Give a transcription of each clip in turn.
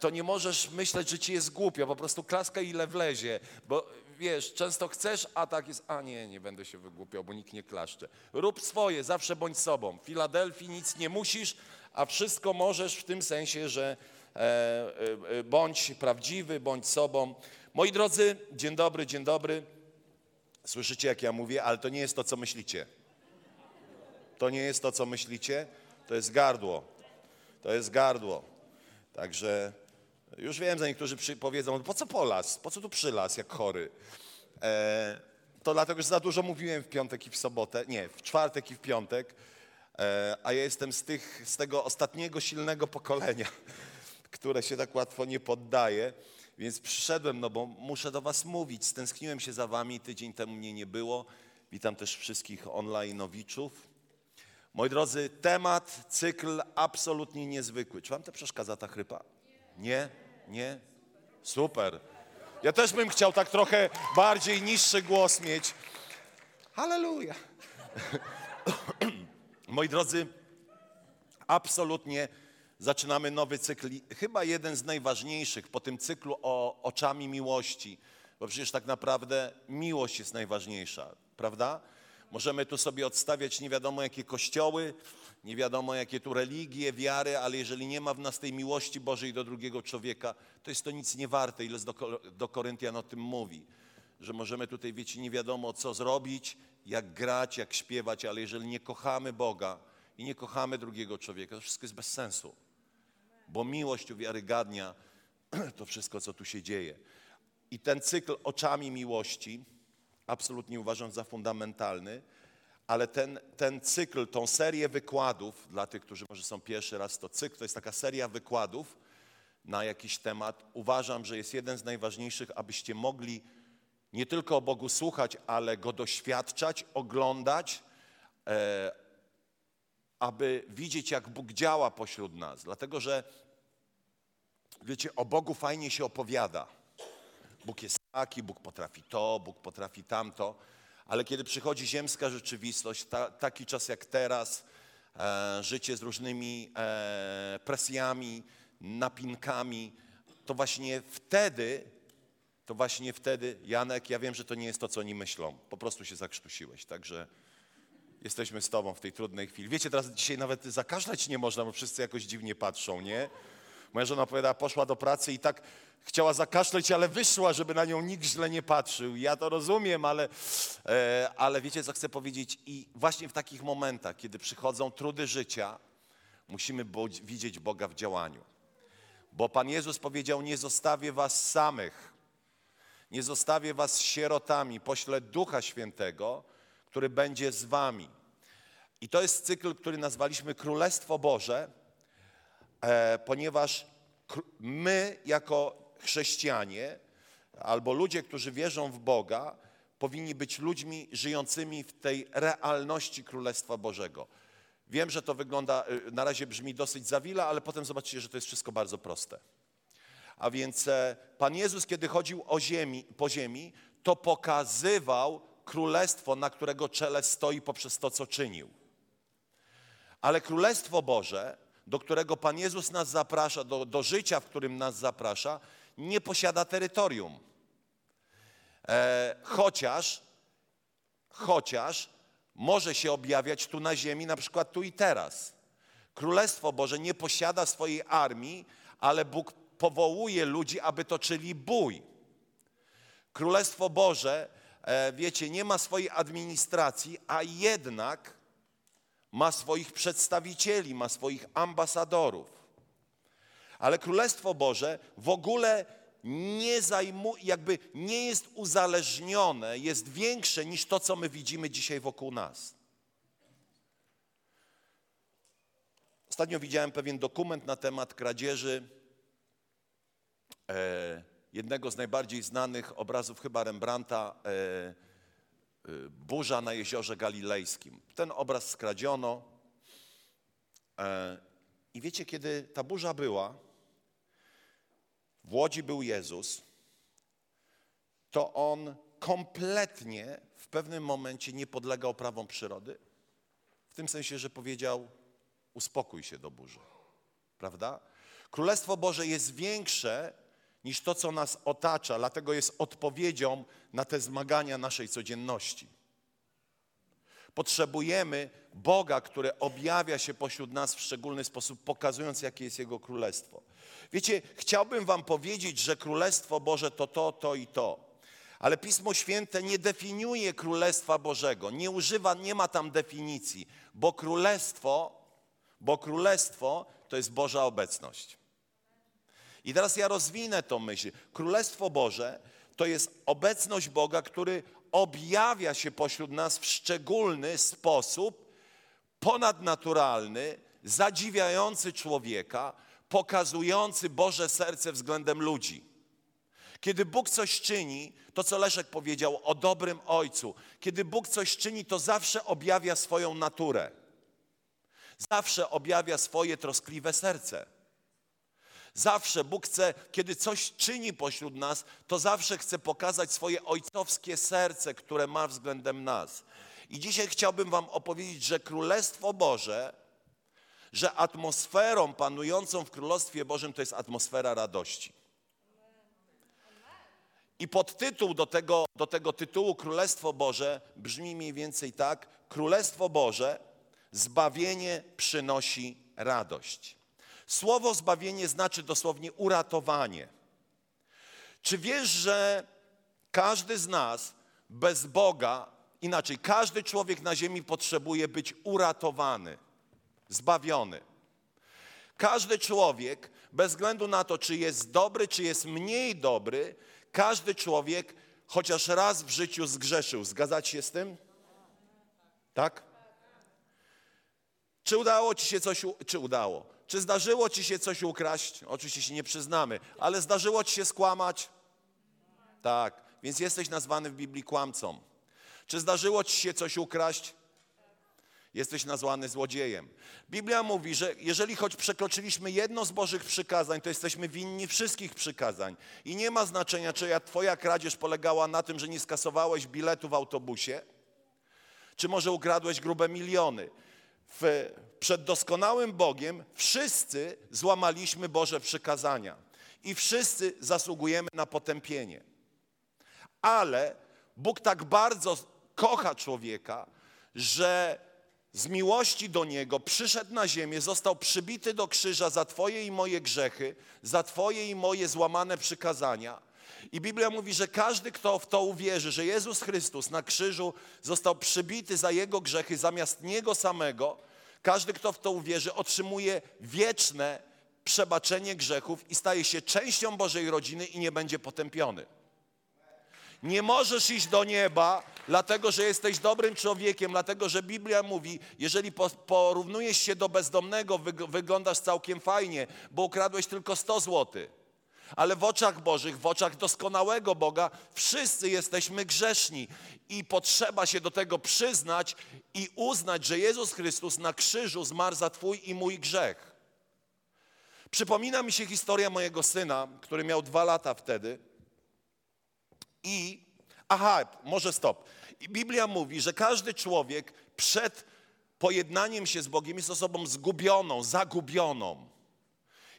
to nie możesz myśleć, że ci jest głupio, po prostu klaskaj ile wlezie, bo wiesz, często chcesz, a tak jest, a nie, nie będę się wygłupiał, bo nikt nie klaszcze. Rób swoje, zawsze bądź sobą. W Filadelfii nic nie musisz, a wszystko możesz w tym sensie, że e, e, e, bądź prawdziwy, bądź sobą. Moi drodzy, dzień dobry, dzień dobry. Słyszycie, jak ja mówię, ale to nie jest to, co myślicie. To nie jest to, co myślicie, to jest gardło. To jest gardło. Także już wiem, że niektórzy przy, powiedzą, po co polas? Po co tu przylas, jak chory? E, to dlatego, że za dużo mówiłem w piątek i w sobotę, nie, w czwartek i w piątek, e, a ja jestem z, tych, z tego ostatniego silnego pokolenia, które się tak łatwo nie poddaje. Więc przyszedłem, no bo muszę do was mówić. Stęskniłem się za wami, tydzień temu mnie nie było. Witam też wszystkich online'owiczów. Moi drodzy, temat, cykl absolutnie niezwykły. Czy wam to przeszkadza ta chrypa? Nie? Nie? Super. Ja też bym chciał tak trochę bardziej niższy głos mieć. Halleluja. Moi drodzy, absolutnie zaczynamy nowy cykl. Chyba jeden z najważniejszych po tym cyklu o oczami miłości, bo przecież tak naprawdę miłość jest najważniejsza, prawda? Możemy tu sobie odstawiać nie wiadomo jakie kościoły, nie wiadomo jakie tu religie, wiary, ale jeżeli nie ma w nas tej miłości Bożej do drugiego człowieka, to jest to nic nie warte. Ile do, do Koryntian o tym mówi, że możemy tutaj, wiecie, nie wiadomo co zrobić, jak grać, jak śpiewać, ale jeżeli nie kochamy Boga i nie kochamy drugiego człowieka, to wszystko jest bez sensu. Bo miłość uwiarygadnia to wszystko, co tu się dzieje. I ten cykl oczami miłości absolutnie uważam za fundamentalny, ale ten, ten cykl, tą serię wykładów, dla tych, którzy może są pierwszy raz, to cykl to jest taka seria wykładów na jakiś temat. Uważam, że jest jeden z najważniejszych, abyście mogli nie tylko o Bogu słuchać, ale Go doświadczać, oglądać, e, aby widzieć, jak Bóg działa pośród nas. Dlatego, że wiecie, o Bogu fajnie się opowiada. Bóg jest taki, Bóg potrafi to, Bóg potrafi tamto, ale kiedy przychodzi ziemska rzeczywistość, ta, taki czas jak teraz, e, życie z różnymi e, presjami, napinkami, to właśnie wtedy, to właśnie wtedy, Janek, ja wiem, że to nie jest to, co oni myślą, po prostu się zakrztusiłeś, także jesteśmy z Tobą w tej trudnej chwili. Wiecie, teraz dzisiaj nawet zakaszleć nie można, bo wszyscy jakoś dziwnie patrzą, nie? Moja żona opowiada, poszła do pracy i tak chciała zakaszleć, ale wyszła, żeby na nią nikt źle nie patrzył. Ja to rozumiem, ale, e, ale wiecie, co chcę powiedzieć? I właśnie w takich momentach, kiedy przychodzą trudy życia, musimy widzieć Boga w działaniu. Bo Pan Jezus powiedział, nie zostawię was samych, nie zostawię was sierotami, poślę Ducha Świętego, który będzie z wami. I to jest cykl, który nazwaliśmy Królestwo Boże, ponieważ kr- my jako chrześcijanie albo ludzie, którzy wierzą w Boga, powinni być ludźmi żyjącymi w tej realności Królestwa Bożego. Wiem, że to wygląda, y, na razie brzmi dosyć zawila, ale potem zobaczycie, że to jest wszystko bardzo proste. A więc e, Pan Jezus, kiedy chodził ziemi, po ziemi, to pokazywał królestwo, na którego czele stoi poprzez to, co czynił. Ale Królestwo Boże, do którego Pan Jezus nas zaprasza, do, do życia, w którym nas zaprasza, nie posiada terytorium. E, chociaż, chociaż może się objawiać tu na ziemi, na przykład tu i teraz. Królestwo Boże nie posiada swojej armii, ale Bóg powołuje ludzi, aby toczyli bój. Królestwo Boże, e, wiecie, nie ma swojej administracji, a jednak ma swoich przedstawicieli, ma swoich ambasadorów. Ale Królestwo Boże w ogóle nie zajmuje, jakby nie jest uzależnione, jest większe niż to, co my widzimy dzisiaj wokół nas. Ostatnio widziałem pewien dokument na temat kradzieży e, jednego z najbardziej znanych obrazów chyba Rembrandta, e, Burza na jeziorze galilejskim. Ten obraz skradziono. E, I wiecie, kiedy ta burza była, w Łodzi był Jezus, to On kompletnie w pewnym momencie nie podlegał prawom przyrody. W tym sensie, że powiedział, uspokój się do burzy. Prawda? Królestwo Boże jest większe niż to, co nas otacza, dlatego jest odpowiedzią na te zmagania naszej codzienności. Potrzebujemy Boga, który objawia się pośród nas w szczególny sposób, pokazując, jakie jest Jego królestwo. Wiecie, chciałbym Wam powiedzieć, że Królestwo Boże to to, to i to. Ale Pismo Święte nie definiuje Królestwa Bożego, nie używa, nie ma tam definicji, bo Królestwo, bo Królestwo to jest Boża obecność. I teraz ja rozwinę tą myśl. Królestwo Boże to jest obecność Boga, który objawia się pośród nas w szczególny sposób, ponadnaturalny, zadziwiający człowieka, pokazujący Boże serce względem ludzi. Kiedy Bóg coś czyni, to co Leszek powiedział o dobrym Ojcu, kiedy Bóg coś czyni, to zawsze objawia swoją naturę. Zawsze objawia swoje troskliwe serce. Zawsze Bóg chce, kiedy coś czyni pośród nas, to zawsze chce pokazać swoje ojcowskie serce, które ma względem nas. I dzisiaj chciałbym Wam opowiedzieć, że Królestwo Boże, że atmosferą panującą w Królestwie Bożym to jest atmosfera radości. I podtytuł do tego, do tego tytułu Królestwo Boże brzmi mniej więcej tak: Królestwo Boże, zbawienie przynosi radość. Słowo zbawienie znaczy dosłownie uratowanie. Czy wiesz, że każdy z nas bez Boga, inaczej, każdy człowiek na ziemi potrzebuje być uratowany, zbawiony. Każdy człowiek, bez względu na to, czy jest dobry, czy jest mniej dobry, każdy człowiek chociaż raz w życiu zgrzeszył. Zgadzacie się z tym? Tak? Czy udało ci się coś, czy udało? Czy zdarzyło ci się coś ukraść? Oczywiście się nie przyznamy, ale zdarzyło ci się skłamać? Tak, więc jesteś nazwany w Biblii kłamcą. Czy zdarzyło ci się coś ukraść? Jesteś nazwany złodziejem. Biblia mówi, że jeżeli choć przekroczyliśmy jedno z Bożych przykazań, to jesteśmy winni wszystkich przykazań. I nie ma znaczenia, czy twoja kradzież polegała na tym, że nie skasowałeś biletu w autobusie, czy może ukradłeś grube miliony w, przed doskonałym Bogiem wszyscy złamaliśmy Boże przykazania i wszyscy zasługujemy na potępienie. Ale Bóg tak bardzo kocha człowieka, że z miłości do Niego przyszedł na ziemię, został przybity do krzyża za Twoje i moje grzechy, za Twoje i moje złamane przykazania i Biblia mówi, że każdy, kto w to uwierzy, że Jezus Chrystus na krzyżu został przybity za jego grzechy zamiast niego samego, każdy, kto w to uwierzy, otrzymuje wieczne przebaczenie grzechów i staje się częścią Bożej rodziny i nie będzie potępiony. Nie możesz iść do nieba, dlatego że jesteś dobrym człowiekiem, dlatego że Biblia mówi, jeżeli porównujesz się do bezdomnego, wyglądasz całkiem fajnie, bo ukradłeś tylko 100 złotych ale w oczach Bożych, w oczach doskonałego Boga, wszyscy jesteśmy grzeszni i potrzeba się do tego przyznać i uznać, że Jezus Chrystus na krzyżu zmarł za Twój i mój grzech. Przypomina mi się historia mojego syna, który miał dwa lata wtedy. I, aha, może stop. Biblia mówi, że każdy człowiek przed pojednaniem się z Bogiem jest osobą zgubioną, zagubioną.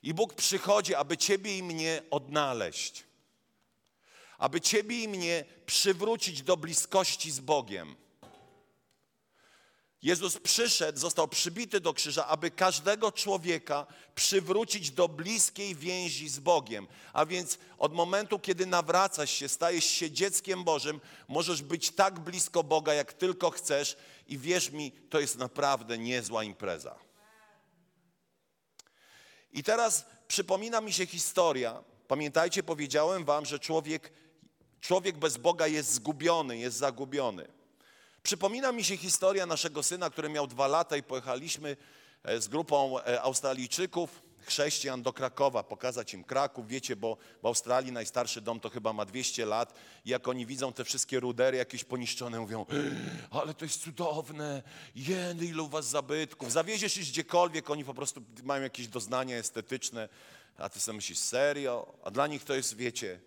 I Bóg przychodzi, aby Ciebie i mnie odnaleźć, aby Ciebie i mnie przywrócić do bliskości z Bogiem. Jezus przyszedł, został przybity do krzyża, aby każdego człowieka przywrócić do bliskiej więzi z Bogiem. A więc od momentu, kiedy nawracasz się, stajesz się dzieckiem Bożym, możesz być tak blisko Boga, jak tylko chcesz, i wierz mi, to jest naprawdę niezła impreza. I teraz przypomina mi się historia. Pamiętajcie, powiedziałem wam, że człowiek, człowiek bez Boga jest zgubiony, jest zagubiony. Przypomina mi się historia naszego syna, który miał dwa lata i pojechaliśmy e, z grupą e, Australijczyków, chrześcijan do Krakowa, pokazać im Kraków, wiecie, bo w Australii najstarszy dom to chyba ma 200 lat. I jak oni widzą te wszystkie rudery jakieś poniszczone, mówią, ale to jest cudowne, jeny, ile u was zabytków, zawieziesz ich gdziekolwiek, oni po prostu mają jakieś doznania estetyczne, a ty sobie myślisz, serio? A dla nich to jest, wiecie,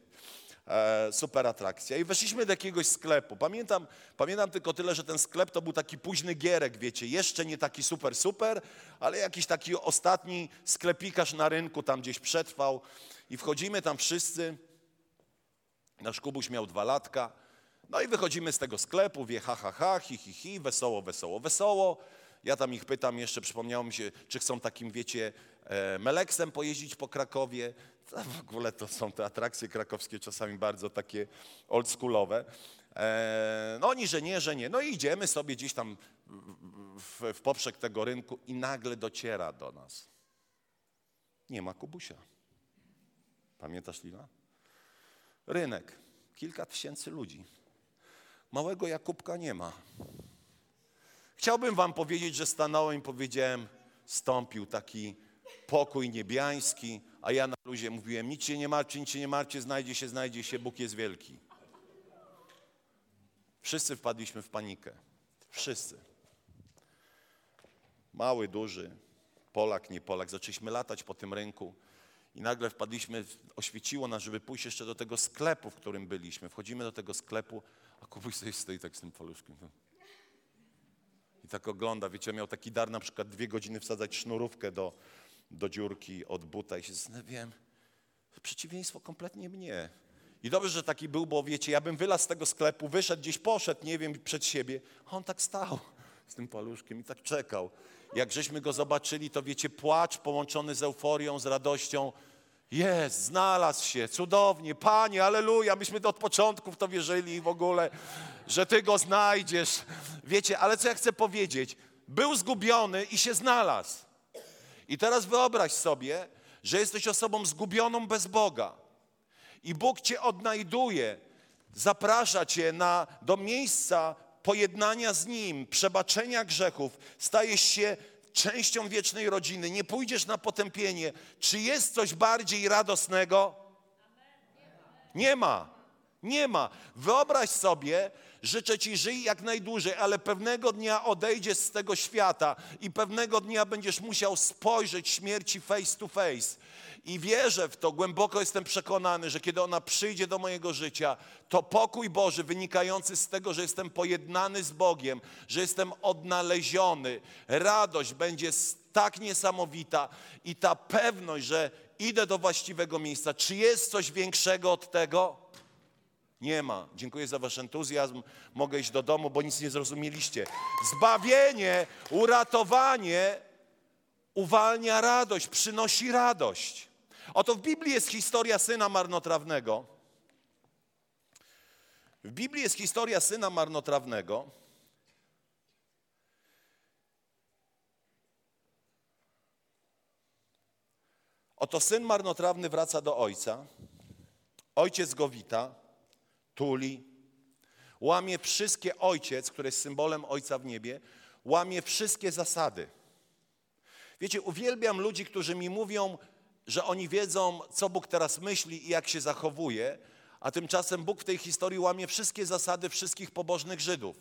e, super atrakcja. I weszliśmy do jakiegoś sklepu. Pamiętam, pamiętam tylko tyle, że ten sklep to był taki późny gierek, wiecie, jeszcze nie taki super, super, ale jakiś taki ostatni sklepikarz na rynku tam gdzieś przetrwał. I wchodzimy tam wszyscy. Nasz Kubuś miał dwa latka. No i wychodzimy z tego sklepu, wie ha, ha, ha, hi, hi, hi, wesoło, wesoło, wesoło. Ja tam ich pytam jeszcze, przypomniało mi się, czy chcą takim, wiecie, e, meleksem pojeździć po Krakowie. To w ogóle to są te atrakcje krakowskie czasami bardzo takie oldschoolowe. E, no oni, że nie, że nie. No i idziemy sobie gdzieś tam w, w poprzek tego rynku i nagle dociera do nas. Nie ma Kubusia. Pamiętasz, Lila? Rynek. Kilka tysięcy ludzi. Małego Jakubka nie ma. Chciałbym wam powiedzieć, że stanąłem i powiedziałem, stąpił taki pokój niebiański, a ja na luzie mówiłem, nic się nie martwcie, nic się nie martwcie, znajdzie się, znajdzie się, Bóg jest wielki. Wszyscy wpadliśmy w panikę. Wszyscy. Mały, duży, Polak, nie Polak. Zaczęliśmy latać po tym rynku i nagle wpadliśmy, oświeciło nas, żeby pójść jeszcze do tego sklepu, w którym byliśmy. Wchodzimy do tego sklepu, a Kubuś sobie stoi tak z tym paluszkiem. I tak ogląda, wiecie, miał taki dar na przykład dwie godziny wsadzać sznurówkę do, do dziurki od buta i się zastanawiałem, przeciwieństwo kompletnie mnie. I dobrze, że taki był, bo wiecie, ja bym wylazł z tego sklepu, wyszedł gdzieś, poszedł, nie wiem, przed siebie, a on tak stał z tym paluszkiem i tak czekał. Jak żeśmy go zobaczyli, to wiecie, płacz połączony z euforią, z radością. Jest, znalazł się, cudownie, Panie, aleluja, myśmy od początku w to wierzyli w ogóle, że Ty go znajdziesz. Wiecie, ale co ja chcę powiedzieć? Był zgubiony i się znalazł. I teraz wyobraź sobie, że jesteś osobą zgubioną bez Boga. I Bóg cię odnajduje, zaprasza cię na, do miejsca pojednania z Nim, przebaczenia grzechów. Stajesz się częścią wiecznej rodziny. Nie pójdziesz na potępienie. Czy jest coś bardziej radosnego? Nie ma. Nie ma. Wyobraź sobie, życzę Ci żyj jak najdłużej, ale pewnego dnia odejdziesz z tego świata i pewnego dnia będziesz musiał spojrzeć śmierci face to face. I wierzę w to, głęboko jestem przekonany, że kiedy ona przyjdzie do mojego życia, to pokój Boży wynikający z tego, że jestem pojednany z Bogiem, że jestem odnaleziony, radość będzie tak niesamowita i ta pewność, że idę do właściwego miejsca. Czy jest coś większego od tego? Nie ma. Dziękuję za wasz entuzjazm. Mogę iść do domu, bo nic nie zrozumieliście. Zbawienie, uratowanie uwalnia radość, przynosi radość. Oto w Biblii jest historia syna marnotrawnego. W Biblii jest historia syna marnotrawnego. Oto syn marnotrawny wraca do ojca. Ojciec go wita, tuli, łamie wszystkie ojciec, który jest symbolem ojca w niebie, łamie wszystkie zasady. Wiecie, uwielbiam ludzi, którzy mi mówią, że oni wiedzą, co Bóg teraz myśli i jak się zachowuje, a tymczasem Bóg w tej historii łamie wszystkie zasady wszystkich pobożnych Żydów.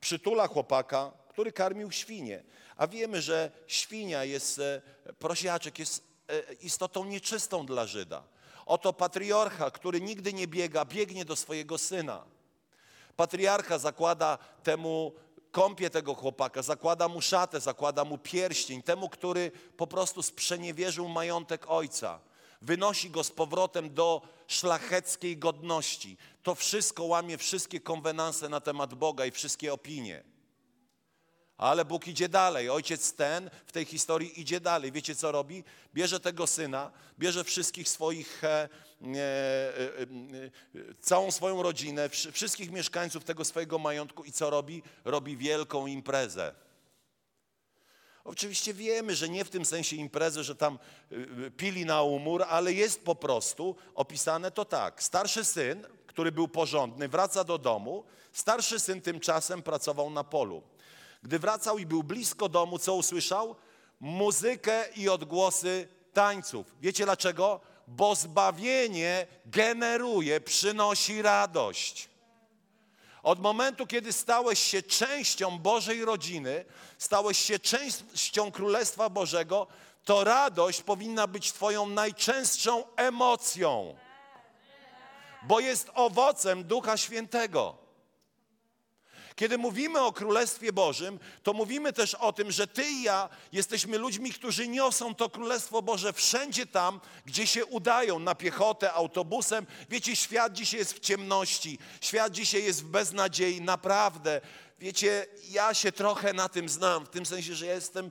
Przytula chłopaka, który karmił świnie, a wiemy, że świnia jest, e, prosiaczek jest e, istotą nieczystą dla Żyda. Oto patriarcha, który nigdy nie biega, biegnie do swojego syna. Patriarcha zakłada temu kąpie tego chłopaka, zakłada mu szatę, zakłada mu pierścień, temu, który po prostu sprzeniewierzył majątek ojca. Wynosi go z powrotem do szlacheckiej godności. To wszystko łamie wszystkie konwenanse na temat Boga i wszystkie opinie. Ale Bóg idzie dalej. Ojciec ten w tej historii idzie dalej. Wiecie co robi? Bierze tego syna, bierze wszystkich swoich, e, e, e, e całą swoją rodzinę, wszystkich mieszkańców tego swojego majątku i co robi? Robi wielką imprezę. Oczywiście wiemy, że nie w tym sensie imprezę, że tam e, e, pili na umór, ale jest po prostu opisane to tak. Starszy syn, który był porządny, wraca do domu. Starszy syn tymczasem pracował na polu. Gdy wracał i był blisko domu, co usłyszał? muzykę i odgłosy tańców. Wiecie dlaczego? Bo zbawienie generuje, przynosi radość. Od momentu, kiedy stałeś się częścią Bożej rodziny, stałeś się częścią Królestwa Bożego, to radość powinna być Twoją najczęstszą emocją, bo jest owocem Ducha Świętego. Kiedy mówimy o Królestwie Bożym, to mówimy też o tym, że Ty i ja jesteśmy ludźmi, którzy niosą to Królestwo Boże wszędzie tam, gdzie się udają, na piechotę, autobusem. Wiecie, świat dzisiaj jest w ciemności, świat dzisiaj jest w beznadziei, naprawdę. Wiecie, ja się trochę na tym znam, w tym sensie, że ja jestem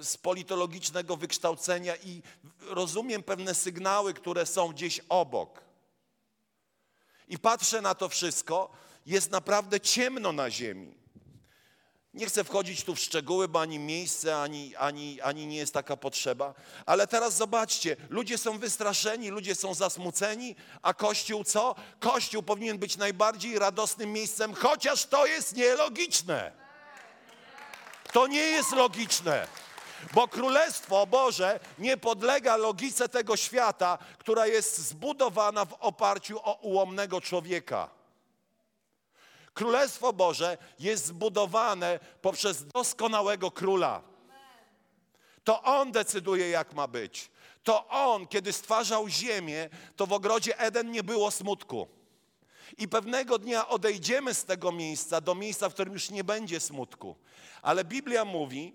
z politologicznego wykształcenia i rozumiem pewne sygnały, które są gdzieś obok. I patrzę na to wszystko jest naprawdę ciemno na ziemi. Nie chcę wchodzić tu w szczegóły, bo ani miejsce, ani, ani, ani nie jest taka potrzeba. Ale teraz zobaczcie, ludzie są wystraszeni, ludzie są zasmuceni, a Kościół co? Kościół powinien być najbardziej radosnym miejscem, chociaż to jest nielogiczne. To nie jest logiczne. Bo Królestwo Boże nie podlega logice tego świata, która jest zbudowana w oparciu o ułomnego człowieka. Królestwo Boże jest zbudowane poprzez doskonałego króla. To On decyduje, jak ma być. To On, kiedy stwarzał ziemię, to w ogrodzie Eden nie było smutku. I pewnego dnia odejdziemy z tego miejsca do miejsca, w którym już nie będzie smutku. Ale Biblia mówi,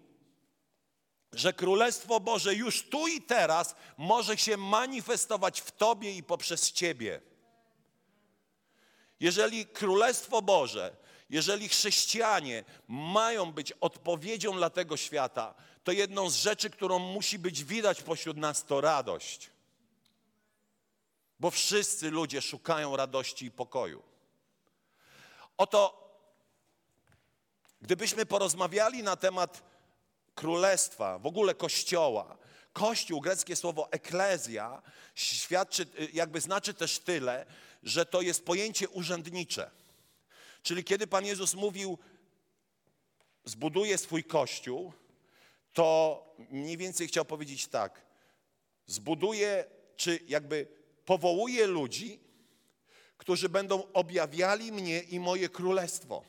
że Królestwo Boże już tu i teraz może się manifestować w Tobie i poprzez Ciebie. Jeżeli Królestwo Boże, jeżeli chrześcijanie mają być odpowiedzią dla tego świata, to jedną z rzeczy, którą musi być widać pośród nas, to radość. Bo wszyscy ludzie szukają radości i pokoju. Oto, gdybyśmy porozmawiali na temat królestwa, w ogóle kościoła, Kościół, greckie słowo eklezja, świadczy, jakby znaczy też tyle, że to jest pojęcie urzędnicze. Czyli kiedy Pan Jezus mówił, zbuduje swój kościół, to mniej więcej chciał powiedzieć tak: zbuduje, czy jakby powołuje ludzi, którzy będą objawiali mnie i moje królestwo.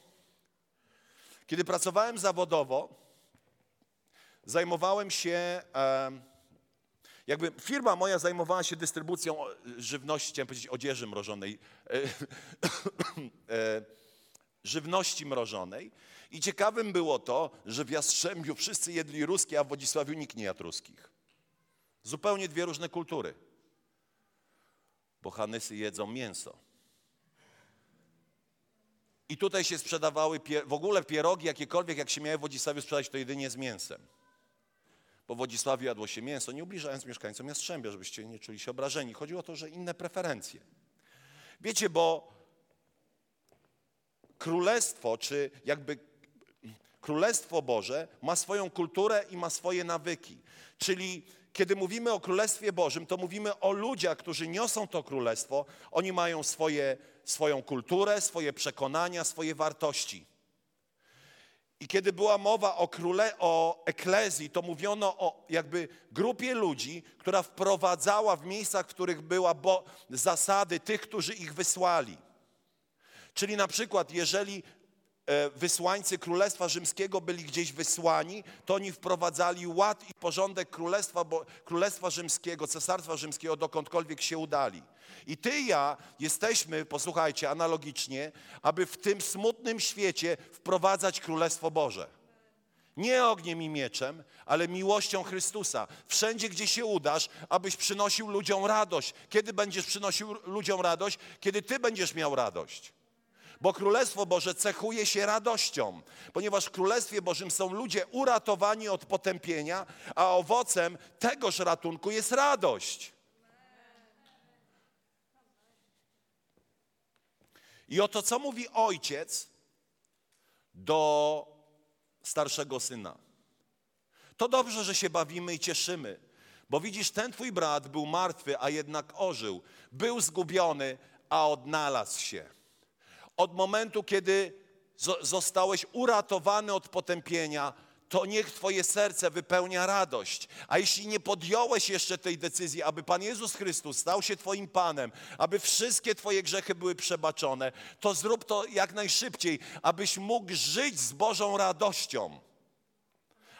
Kiedy pracowałem zawodowo, zajmowałem się. Jakby firma moja zajmowała się dystrybucją żywności, chciałem powiedzieć odzieży mrożonej, e, e, żywności mrożonej. I ciekawym było to, że w Jastrzębiu wszyscy jedli ruskie, a w Wodzisławiu nikt nie jadł ruskich. Zupełnie dwie różne kultury. Bo Hanysy jedzą mięso. I tutaj się sprzedawały, w ogóle pierogi jakiekolwiek, jak się miały w Wodzisławiu sprzedać, to jedynie z mięsem bo w Wodzisławiu jadło się mięso, nie ubliżając mieszkańcom Jastrzębia, żebyście nie czuli się obrażeni. Chodziło o to, że inne preferencje. Wiecie, bo królestwo, czy jakby królestwo Boże ma swoją kulturę i ma swoje nawyki. Czyli kiedy mówimy o Królestwie Bożym, to mówimy o ludziach, którzy niosą to królestwo. Oni mają swoje, swoją kulturę, swoje przekonania, swoje wartości. I kiedy była mowa o króle, o eklezji, to mówiono o jakby grupie ludzi, która wprowadzała w miejscach, w których była bo, zasady tych, którzy ich wysłali. Czyli na przykład, jeżeli wysłańcy Królestwa Rzymskiego byli gdzieś wysłani, to oni wprowadzali ład i porządek Królestwa, bo, Królestwa Rzymskiego, Cesarstwa Rzymskiego, dokądkolwiek się udali. I ty i ja jesteśmy, posłuchajcie, analogicznie, aby w tym smutnym świecie wprowadzać Królestwo Boże. Nie ogniem i mieczem, ale miłością Chrystusa. Wszędzie, gdzie się udasz, abyś przynosił ludziom radość. Kiedy będziesz przynosił ludziom radość? Kiedy ty będziesz miał radość. Bo Królestwo Boże cechuje się radością, ponieważ w Królestwie Bożym są ludzie uratowani od potępienia, a owocem tegoż ratunku jest radość. I oto co mówi ojciec do starszego syna. To dobrze, że się bawimy i cieszymy, bo widzisz, ten twój brat był martwy, a jednak ożył. Był zgubiony, a odnalazł się. Od momentu, kiedy zostałeś uratowany od potępienia, to niech Twoje serce wypełnia radość. A jeśli nie podjąłeś jeszcze tej decyzji, aby Pan Jezus Chrystus stał się Twoim Panem, aby wszystkie Twoje grzechy były przebaczone, to zrób to jak najszybciej, abyś mógł żyć z Bożą radością,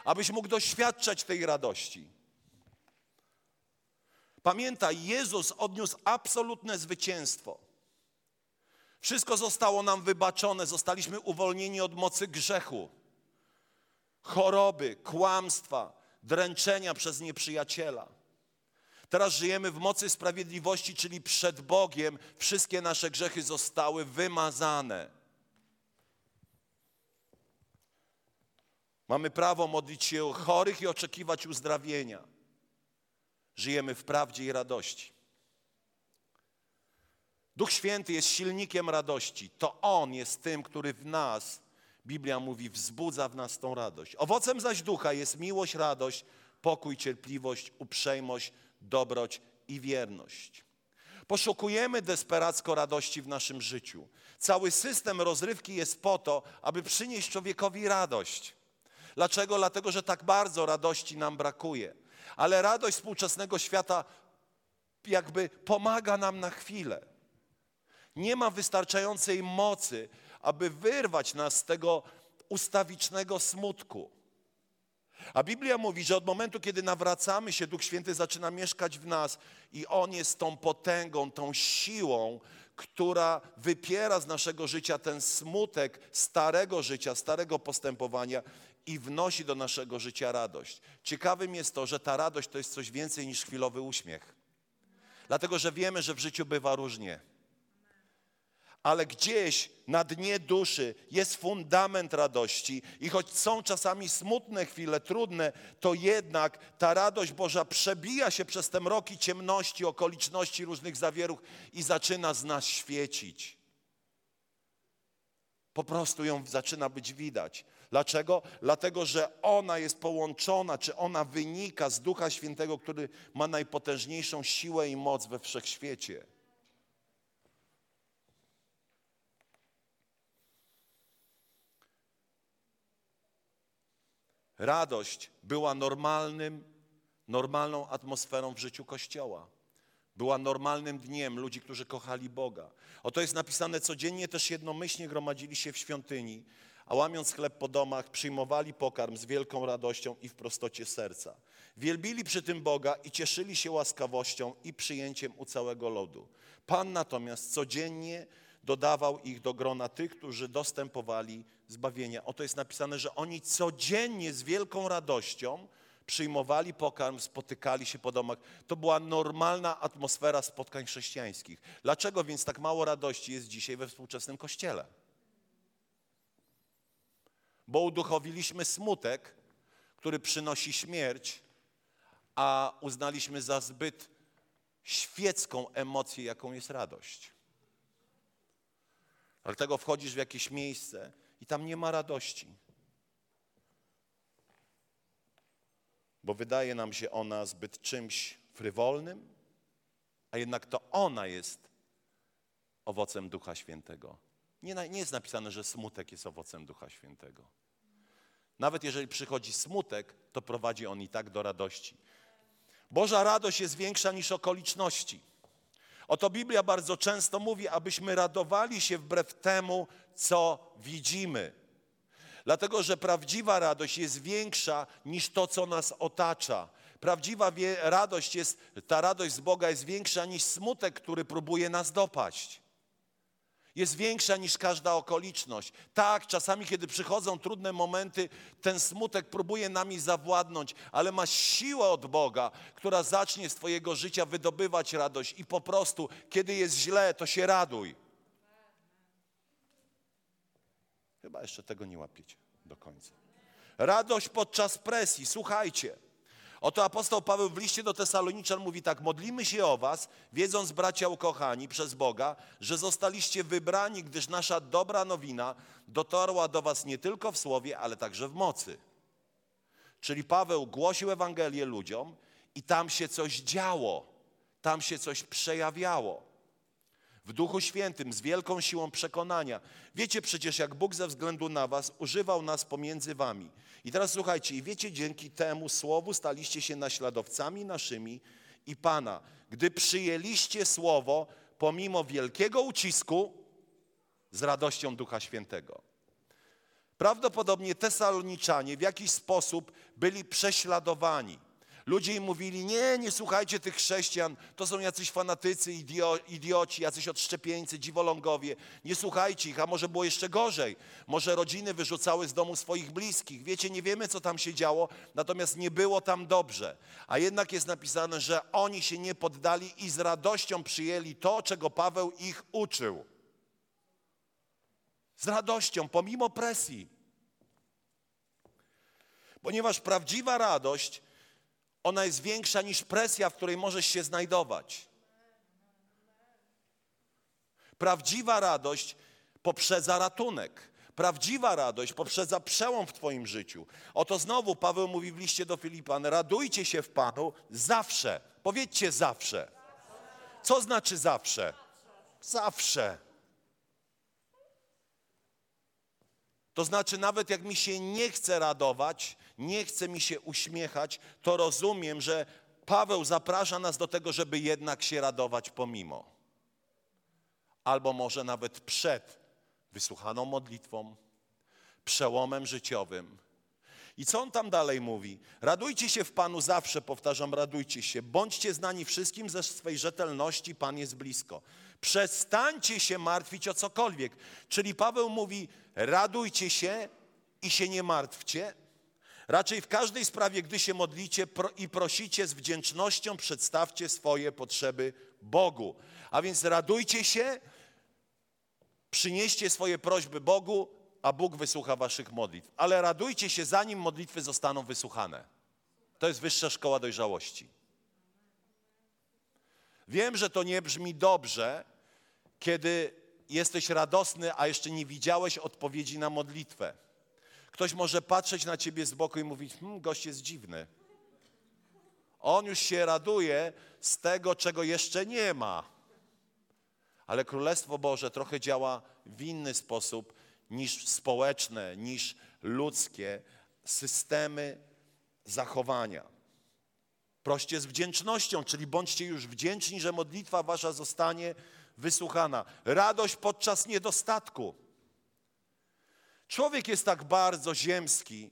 abyś mógł doświadczać tej radości. Pamiętaj, Jezus odniósł absolutne zwycięstwo. Wszystko zostało nam wybaczone, zostaliśmy uwolnieni od mocy grzechu, choroby, kłamstwa, dręczenia przez nieprzyjaciela. Teraz żyjemy w mocy sprawiedliwości, czyli przed Bogiem wszystkie nasze grzechy zostały wymazane. Mamy prawo modlić się o chorych i oczekiwać uzdrawienia. Żyjemy w prawdzie i radości. Duch Święty jest silnikiem radości. To On jest tym, który w nas, Biblia mówi, wzbudza w nas tą radość. Owocem zaś ducha jest miłość, radość, pokój, cierpliwość, uprzejmość, dobroć i wierność. Poszukujemy desperacko radości w naszym życiu. Cały system rozrywki jest po to, aby przynieść człowiekowi radość. Dlaczego? Dlatego, że tak bardzo radości nam brakuje. Ale radość współczesnego świata jakby pomaga nam na chwilę. Nie ma wystarczającej mocy, aby wyrwać nas z tego ustawicznego smutku. A Biblia mówi, że od momentu, kiedy nawracamy się, Duch Święty zaczyna mieszkać w nas i On jest tą potęgą, tą siłą, która wypiera z naszego życia ten smutek starego życia, starego postępowania i wnosi do naszego życia radość. Ciekawym jest to, że ta radość to jest coś więcej niż chwilowy uśmiech. Dlatego, że wiemy, że w życiu bywa różnie ale gdzieś na dnie duszy jest fundament radości i choć są czasami smutne chwile, trudne, to jednak ta radość Boża przebija się przez te mroki ciemności, okoliczności różnych zawieruch i zaczyna z nas świecić. Po prostu ją zaczyna być widać. Dlaczego? Dlatego, że ona jest połączona, czy ona wynika z Ducha Świętego, który ma najpotężniejszą siłę i moc we wszechświecie. Radość była normalnym, normalną atmosferą w życiu Kościoła. Była normalnym dniem ludzi, którzy kochali Boga. Oto jest napisane codziennie też jednomyślnie gromadzili się w świątyni, a łamiąc chleb po domach, przyjmowali pokarm z wielką radością i w prostocie serca. Wielbili przy tym Boga i cieszyli się łaskawością i przyjęciem u całego ludu. Pan natomiast codziennie dodawał ich do grona tych, którzy dostępowali zbawienia. Oto jest napisane, że oni codziennie z wielką radością przyjmowali pokarm, spotykali się po domach. To była normalna atmosfera spotkań chrześcijańskich. Dlaczego więc tak mało radości jest dzisiaj we współczesnym kościele? Bo uduchowiliśmy smutek, który przynosi śmierć, a uznaliśmy za zbyt świecką emocję, jaką jest radość. Dlatego wchodzisz w jakieś miejsce i tam nie ma radości. Bo wydaje nam się ona zbyt czymś frywolnym, a jednak to ona jest owocem Ducha Świętego. Nie, nie jest napisane, że smutek jest owocem Ducha Świętego. Nawet jeżeli przychodzi smutek, to prowadzi on i tak do radości. Boża radość jest większa niż okoliczności. Oto Biblia bardzo często mówi, abyśmy radowali się wbrew temu, co widzimy. Dlatego, że prawdziwa radość jest większa niż to, co nas otacza. Prawdziwa radość jest, ta radość z Boga jest większa niż smutek, który próbuje nas dopaść jest większa niż każda okoliczność. Tak, czasami, kiedy przychodzą trudne momenty, ten smutek próbuje nami zawładnąć, ale masz siłę od Boga, która zacznie z Twojego życia wydobywać radość i po prostu, kiedy jest źle, to się raduj. Chyba jeszcze tego nie łapiecie do końca. Radość podczas presji. Słuchajcie. Oto apostoł Paweł w liście do Tesaloniczan mówi tak: Modlimy się o Was, wiedząc, bracia ukochani, przez Boga, że zostaliście wybrani, gdyż nasza dobra nowina dotarła do Was nie tylko w słowie, ale także w mocy. Czyli Paweł głosił Ewangelię ludziom i tam się coś działo, tam się coś przejawiało. w Duchu Świętym, z wielką siłą przekonania. Wiecie przecież, jak Bóg ze względu na was używał nas pomiędzy wami. I teraz słuchajcie, i wiecie, dzięki temu słowu staliście się naśladowcami naszymi i Pana. Gdy przyjęliście słowo, pomimo wielkiego ucisku, z radością Ducha Świętego. Prawdopodobnie Tesaloniczanie w jakiś sposób byli prześladowani. Ludzie im mówili, nie, nie słuchajcie tych chrześcijan, to są jacyś fanatycy, idio, idioci, jacyś odszczepieńcy, dziwolągowie, nie słuchajcie ich, a może było jeszcze gorzej. Może rodziny wyrzucały z domu swoich bliskich. Wiecie, nie wiemy, co tam się działo, natomiast nie było tam dobrze. A jednak jest napisane, że oni się nie poddali i z radością przyjęli to, czego Paweł ich uczył. Z radością, pomimo presji. Ponieważ prawdziwa radość ona jest większa niż presja, w której możesz się znajdować. Prawdziwa radość poprzedza ratunek. Prawdziwa radość poprzedza przełom w Twoim życiu. Oto znowu Paweł mówi w liście do Filipan: radujcie się w Panu zawsze. Powiedzcie zawsze. Co znaczy zawsze? Zawsze. To znaczy, nawet jak mi się nie chce radować, nie chce mi się uśmiechać, to rozumiem, że Paweł zaprasza nas do tego, żeby jednak się radować pomimo. Albo może nawet przed wysłuchaną modlitwą, przełomem życiowym. I co on tam dalej mówi? Radujcie się w Panu zawsze, powtarzam, radujcie się. Bądźcie znani wszystkim ze swej rzetelności, Pan jest blisko. Przestańcie się martwić o cokolwiek. Czyli Paweł mówi, radujcie się i się nie martwcie. Raczej w każdej sprawie, gdy się modlicie i prosicie z wdzięcznością, przedstawcie swoje potrzeby Bogu. A więc radujcie się, przynieście swoje prośby Bogu, a Bóg wysłucha waszych modlitw. Ale radujcie się, zanim modlitwy zostaną wysłuchane. To jest wyższa szkoła dojrzałości. Wiem, że to nie brzmi dobrze, kiedy jesteś radosny, a jeszcze nie widziałeś odpowiedzi na modlitwę. Ktoś może patrzeć na ciebie z boku i mówić: hmm, gość jest dziwny. On już się raduje z tego, czego jeszcze nie ma. Ale Królestwo Boże trochę działa w inny sposób niż społeczne, niż ludzkie systemy zachowania. Proście z wdzięcznością, czyli bądźcie już wdzięczni, że modlitwa wasza zostanie wysłuchana. Radość podczas niedostatku. Człowiek jest tak bardzo ziemski,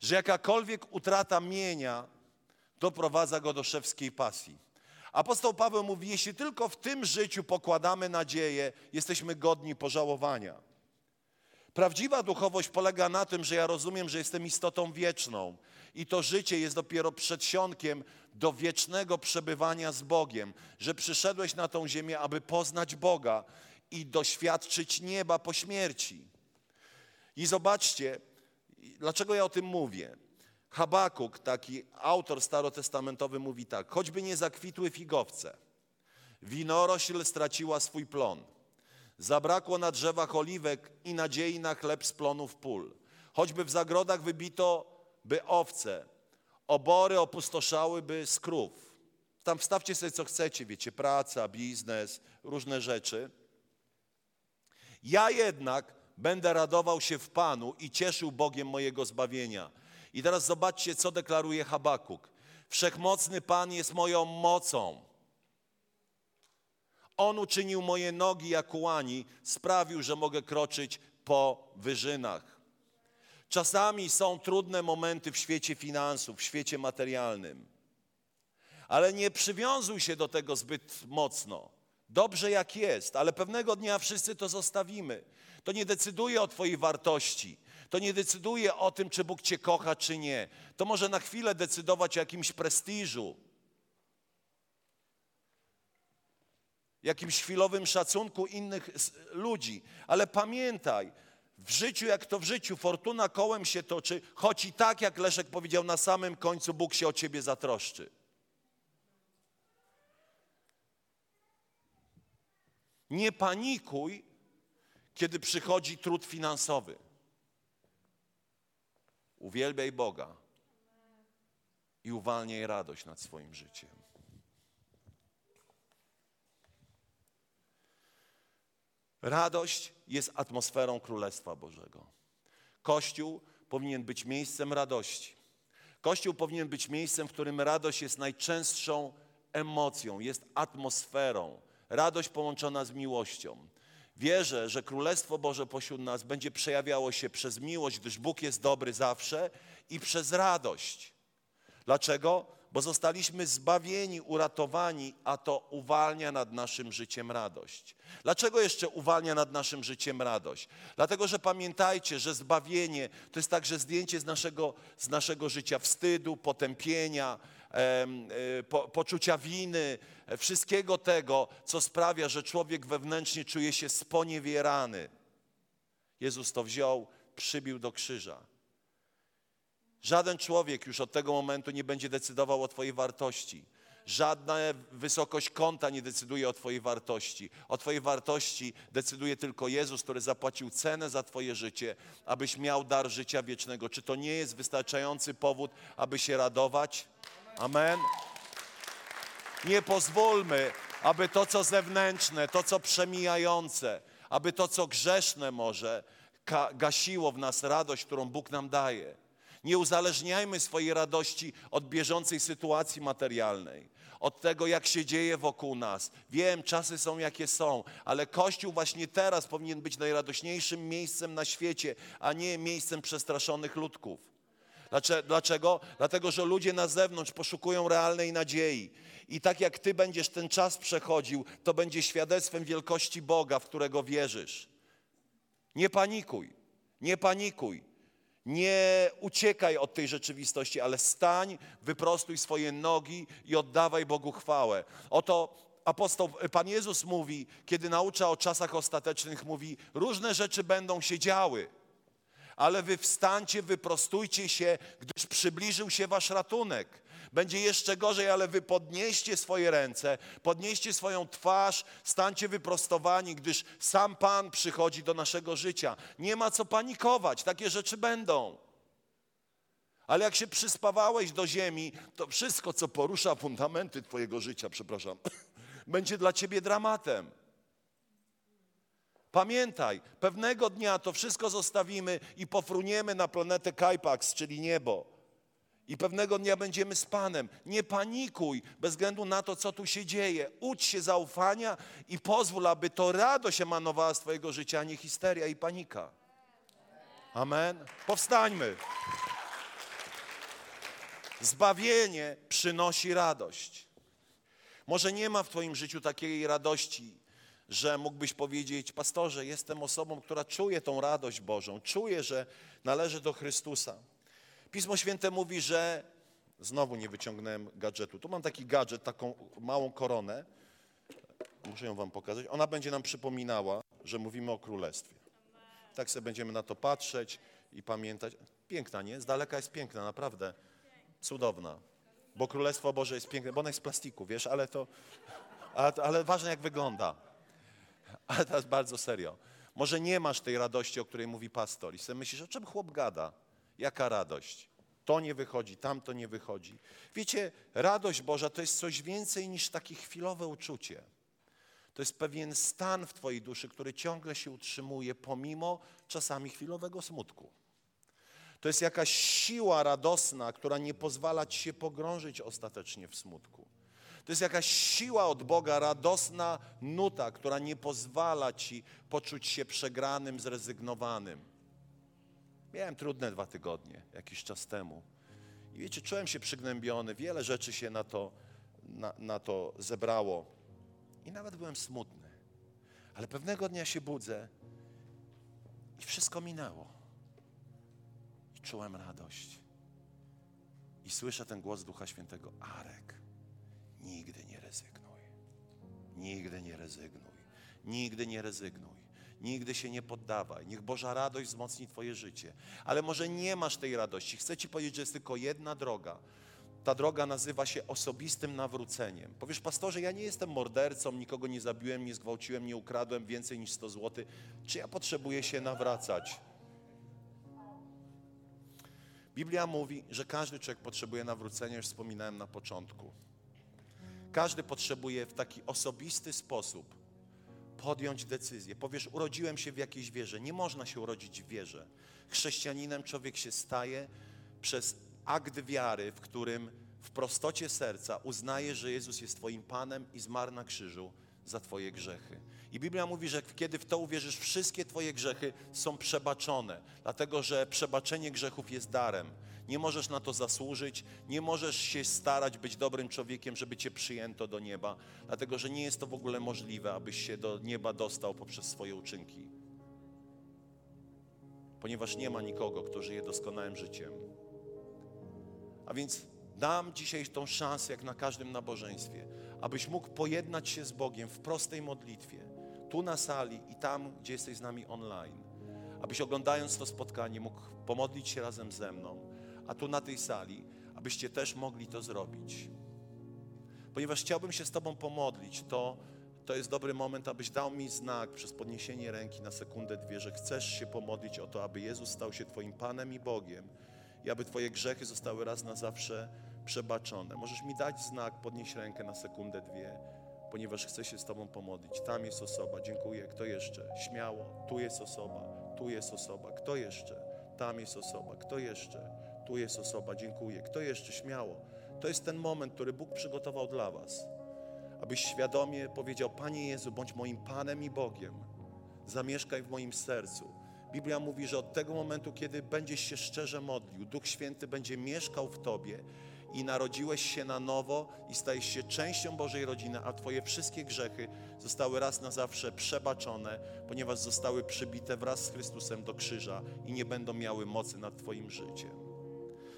że jakakolwiek utrata mienia doprowadza go do szewskiej pasji. Apostoł Paweł mówi, jeśli tylko w tym życiu pokładamy nadzieję, jesteśmy godni pożałowania. Prawdziwa duchowość polega na tym, że ja rozumiem, że jestem istotą wieczną i to życie jest dopiero przedsionkiem do wiecznego przebywania z Bogiem, że przyszedłeś na tą ziemię, aby poznać Boga i doświadczyć nieba po śmierci. I zobaczcie, dlaczego ja o tym mówię. Habakuk, taki autor starotestamentowy, mówi tak: choćby nie zakwitły figowce, winorośl straciła swój plon, zabrakło na drzewach oliwek i nadziei na chleb z plonów pól, choćby w zagrodach wybito by owce, obory opustoszałyby z krów. Tam wstawcie sobie co chcecie, wiecie, praca, biznes, różne rzeczy. Ja jednak będę radował się w Panu i cieszył Bogiem mojego zbawienia. I teraz zobaczcie, co deklaruje Habakuk. Wszechmocny Pan jest moją mocą. On uczynił moje nogi jak łani, sprawił, że mogę kroczyć po wyżynach. Czasami są trudne momenty w świecie finansów, w świecie materialnym, ale nie przywiązuj się do tego zbyt mocno. Dobrze jak jest, ale pewnego dnia wszyscy to zostawimy. To nie decyduje o Twojej wartości. To nie decyduje o tym, czy Bóg Cię kocha, czy nie. To może na chwilę decydować o jakimś prestiżu, jakimś chwilowym szacunku innych ludzi. Ale pamiętaj, w życiu jak to w życiu, fortuna kołem się toczy, choć i tak, jak Leszek powiedział, na samym końcu Bóg się o ciebie zatroszczy. Nie panikuj, kiedy przychodzi trud finansowy. Uwielbiaj Boga i uwalniaj radość nad swoim życiem. Radość jest atmosferą Królestwa Bożego. Kościół powinien być miejscem radości. Kościół powinien być miejscem, w którym radość jest najczęstszą emocją, jest atmosferą. Radość połączona z miłością. Wierzę, że Królestwo Boże pośród nas będzie przejawiało się przez miłość, gdyż Bóg jest dobry zawsze i przez radość. Dlaczego? Bo zostaliśmy zbawieni, uratowani, a to uwalnia nad naszym życiem radość. Dlaczego jeszcze uwalnia nad naszym życiem radość? Dlatego, że pamiętajcie, że zbawienie to jest także zdjęcie z naszego, z naszego życia wstydu, potępienia, e, po, poczucia winy, wszystkiego tego, co sprawia, że człowiek wewnętrznie czuje się sponiewierany. Jezus to wziął, przybił do krzyża. Żaden człowiek już od tego momentu nie będzie decydował o Twojej wartości. Żadna wysokość konta nie decyduje o Twojej wartości. O Twojej wartości decyduje tylko Jezus, który zapłacił cenę za Twoje życie, abyś miał dar życia wiecznego. Czy to nie jest wystarczający powód, aby się radować? Amen. Nie pozwólmy, aby to, co zewnętrzne, to, co przemijające, aby to, co grzeszne może, gasiło w nas radość, którą Bóg nam daje. Nie uzależniajmy swojej radości od bieżącej sytuacji materialnej, od tego, jak się dzieje wokół nas. Wiem, czasy są jakie są, ale Kościół właśnie teraz powinien być najradośniejszym miejscem na świecie, a nie miejscem przestraszonych ludków. Dlacze- Dlaczego? Dlatego, że ludzie na zewnątrz poszukują realnej nadziei. I tak jak Ty będziesz ten czas przechodził, to będzie świadectwem wielkości Boga, w którego wierzysz. Nie panikuj, nie panikuj. Nie uciekaj od tej rzeczywistości, ale stań, wyprostuj swoje nogi i oddawaj Bogu chwałę. Oto apostoł, Pan Jezus mówi, kiedy naucza o czasach ostatecznych, mówi, różne rzeczy będą się działy, ale wy wstańcie, wyprostujcie się, gdyż przybliżył się wasz ratunek. Będzie jeszcze gorzej, ale wy podnieście swoje ręce, podnieście swoją twarz, stańcie wyprostowani, gdyż sam Pan przychodzi do naszego życia. Nie ma co panikować, takie rzeczy będą. Ale jak się przyspawałeś do ziemi, to wszystko, co porusza fundamenty Twojego życia, przepraszam, będzie dla Ciebie dramatem. Pamiętaj, pewnego dnia to wszystko zostawimy i pofruniemy na planetę Kajpaks, czyli niebo. I pewnego dnia będziemy z Panem. Nie panikuj bez względu na to, co tu się dzieje. Ucz się zaufania i pozwól, aby to radość emanowała z Twojego życia, a nie histeria i panika. Amen. Powstańmy. Zbawienie przynosi radość. Może nie ma w Twoim życiu takiej radości, że mógłbyś powiedzieć, pastorze, jestem osobą, która czuje tą radość Bożą, czuje, że należy do Chrystusa. Pismo Święte mówi, że znowu nie wyciągnąłem gadżetu. Tu mam taki gadżet, taką małą koronę. Muszę ją Wam pokazać. Ona będzie nam przypominała, że mówimy o królestwie. Tak sobie będziemy na to patrzeć i pamiętać. Piękna, nie? Z daleka jest piękna, naprawdę. Cudowna. Bo Królestwo Boże jest piękne, bo ona jest z plastiku, wiesz, ale to. Ale, ale ważne, jak wygląda. Ale teraz bardzo serio. Może nie masz tej radości, o której mówi pastor, i sobie myślisz, o czym chłop gada? Jaka radość? To nie wychodzi, tamto nie wychodzi. Wiecie, radość Boża to jest coś więcej niż takie chwilowe uczucie. To jest pewien stan w Twojej duszy, który ciągle się utrzymuje, pomimo czasami chwilowego smutku. To jest jakaś siła radosna, która nie pozwala Ci się pogrążyć ostatecznie w smutku. To jest jakaś siła od Boga, radosna nuta, która nie pozwala Ci poczuć się przegranym, zrezygnowanym. Miałem trudne dwa tygodnie, jakiś czas temu. I wiecie, czułem się przygnębiony, wiele rzeczy się na to, na, na to zebrało. I nawet byłem smutny. Ale pewnego dnia się budzę i wszystko minęło. I czułem radość. I słyszę ten głos Ducha Świętego. Arek, nigdy nie rezygnuj. Nigdy nie rezygnuj. Nigdy nie rezygnuj. Nigdy się nie poddawaj. Niech Boża radość wzmocni Twoje życie. Ale może nie masz tej radości. Chcę Ci powiedzieć, że jest tylko jedna droga. Ta droga nazywa się osobistym nawróceniem. Powiesz, pastorze, ja nie jestem mordercą, nikogo nie zabiłem, nie zgwałciłem, nie ukradłem więcej niż 100 zł. Czy ja potrzebuję się nawracać? Biblia mówi, że każdy człowiek potrzebuje nawrócenia, już wspominałem na początku. Każdy potrzebuje w taki osobisty sposób podjąć decyzję. Powiesz, urodziłem się w jakiejś wierze. Nie można się urodzić w wierze. Chrześcijaninem człowiek się staje przez akt wiary, w którym w prostocie serca uznaje, że Jezus jest Twoim Panem i zmarł na krzyżu za Twoje grzechy. I Biblia mówi, że kiedy w to uwierzysz, wszystkie Twoje grzechy są przebaczone, dlatego że przebaczenie grzechów jest darem. Nie możesz na to zasłużyć, nie możesz się starać być dobrym człowiekiem, żeby Cię przyjęto do nieba, dlatego że nie jest to w ogóle możliwe, abyś się do nieba dostał poprzez swoje uczynki. Ponieważ nie ma nikogo, kto żyje doskonałym życiem. A więc dam dzisiaj tą szansę, jak na każdym nabożeństwie, abyś mógł pojednać się z Bogiem w prostej modlitwie, tu na sali i tam, gdzie jesteś z nami online. Abyś oglądając to spotkanie mógł pomodlić się razem ze mną, a tu na tej sali, abyście też mogli to zrobić. Ponieważ chciałbym się z Tobą pomodlić, to, to jest dobry moment, abyś dał mi znak przez podniesienie ręki na sekundę, dwie, że chcesz się pomodlić o to, aby Jezus stał się Twoim Panem i Bogiem i aby Twoje grzechy zostały raz na zawsze przebaczone. Możesz mi dać znak, podnieść rękę na sekundę, dwie, ponieważ chcę się z Tobą pomodlić. Tam jest osoba, dziękuję. Kto jeszcze? Śmiało, tu jest osoba, tu jest osoba. Kto jeszcze? Tam jest osoba. Kto jeszcze? Tu jest osoba, dziękuję. Kto jeszcze? Śmiało. To jest ten moment, który Bóg przygotował dla Was. Abyś świadomie powiedział: Panie Jezu, bądź moim Panem i Bogiem. Zamieszkaj w moim sercu. Biblia mówi, że od tego momentu, kiedy będziesz się szczerze modlił, Duch Święty będzie mieszkał w Tobie i narodziłeś się na nowo i stajesz się częścią Bożej rodziny, a Twoje wszystkie grzechy zostały raz na zawsze przebaczone, ponieważ zostały przybite wraz z Chrystusem do krzyża i nie będą miały mocy nad Twoim życiem.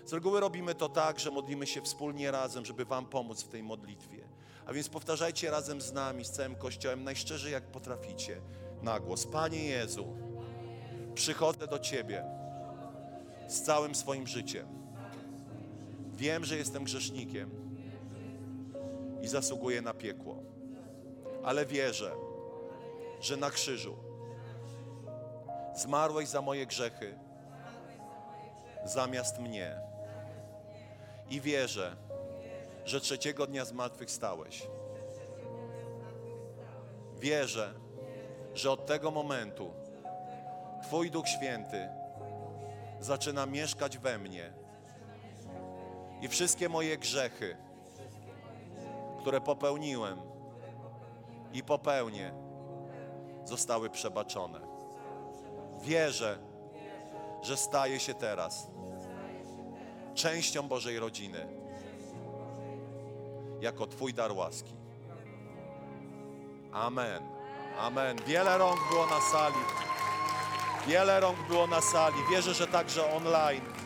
Z reguły robimy to tak, że modlimy się wspólnie razem, żeby Wam pomóc w tej modlitwie. A więc powtarzajcie razem z nami, z całym Kościołem, najszczerzej jak potraficie, na głos. Panie Jezu, przychodzę do Ciebie z całym swoim życiem. Wiem, że jestem grzesznikiem i zasługuję na piekło, ale wierzę, że na krzyżu zmarłeś za moje grzechy zamiast mnie. I wierzę, że trzeciego dnia zmartwychwstałeś. Wierzę, że od tego momentu Twój Duch Święty zaczyna mieszkać we mnie i wszystkie moje grzechy, które popełniłem i popełnię, zostały przebaczone. Wierzę, że staję się teraz częścią Bożej rodziny jako Twój dar łaski. Amen. Amen. Wiele rąk było na sali. Wiele rąk było na sali. Wierzę, że także online.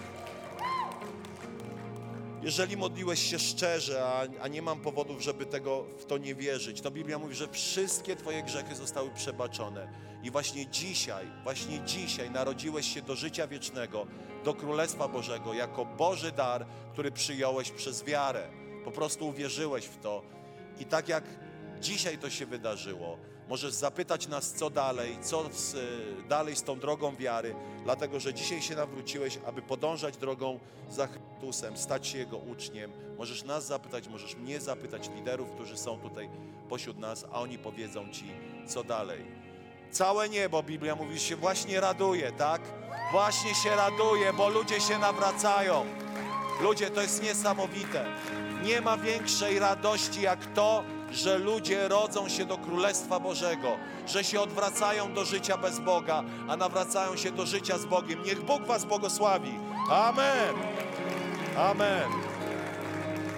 Jeżeli modliłeś się szczerze, a, a nie mam powodów, żeby tego w to nie wierzyć, to Biblia mówi, że wszystkie Twoje grzechy zostały przebaczone. I właśnie dzisiaj, właśnie dzisiaj narodziłeś się do życia wiecznego, do Królestwa Bożego, jako Boży dar, który przyjąłeś przez wiarę. Po prostu uwierzyłeś w to. I tak jak dzisiaj to się wydarzyło, możesz zapytać nas, co dalej, co z, y, dalej z tą drogą wiary, dlatego że dzisiaj się nawróciłeś, aby podążać drogą za Chrystusem, stać się Jego uczniem. Możesz nas zapytać, możesz mnie zapytać, liderów, którzy są tutaj pośród nas, a oni powiedzą Ci, co dalej. Całe niebo, Biblia mówi, się właśnie raduje, tak? Właśnie się raduje, bo ludzie się nawracają. Ludzie, to jest niesamowite. Nie ma większej radości jak to, że ludzie rodzą się do Królestwa Bożego, że się odwracają do życia bez Boga, a nawracają się do życia z Bogiem. Niech Bóg Was błogosławi. Amen. Amen.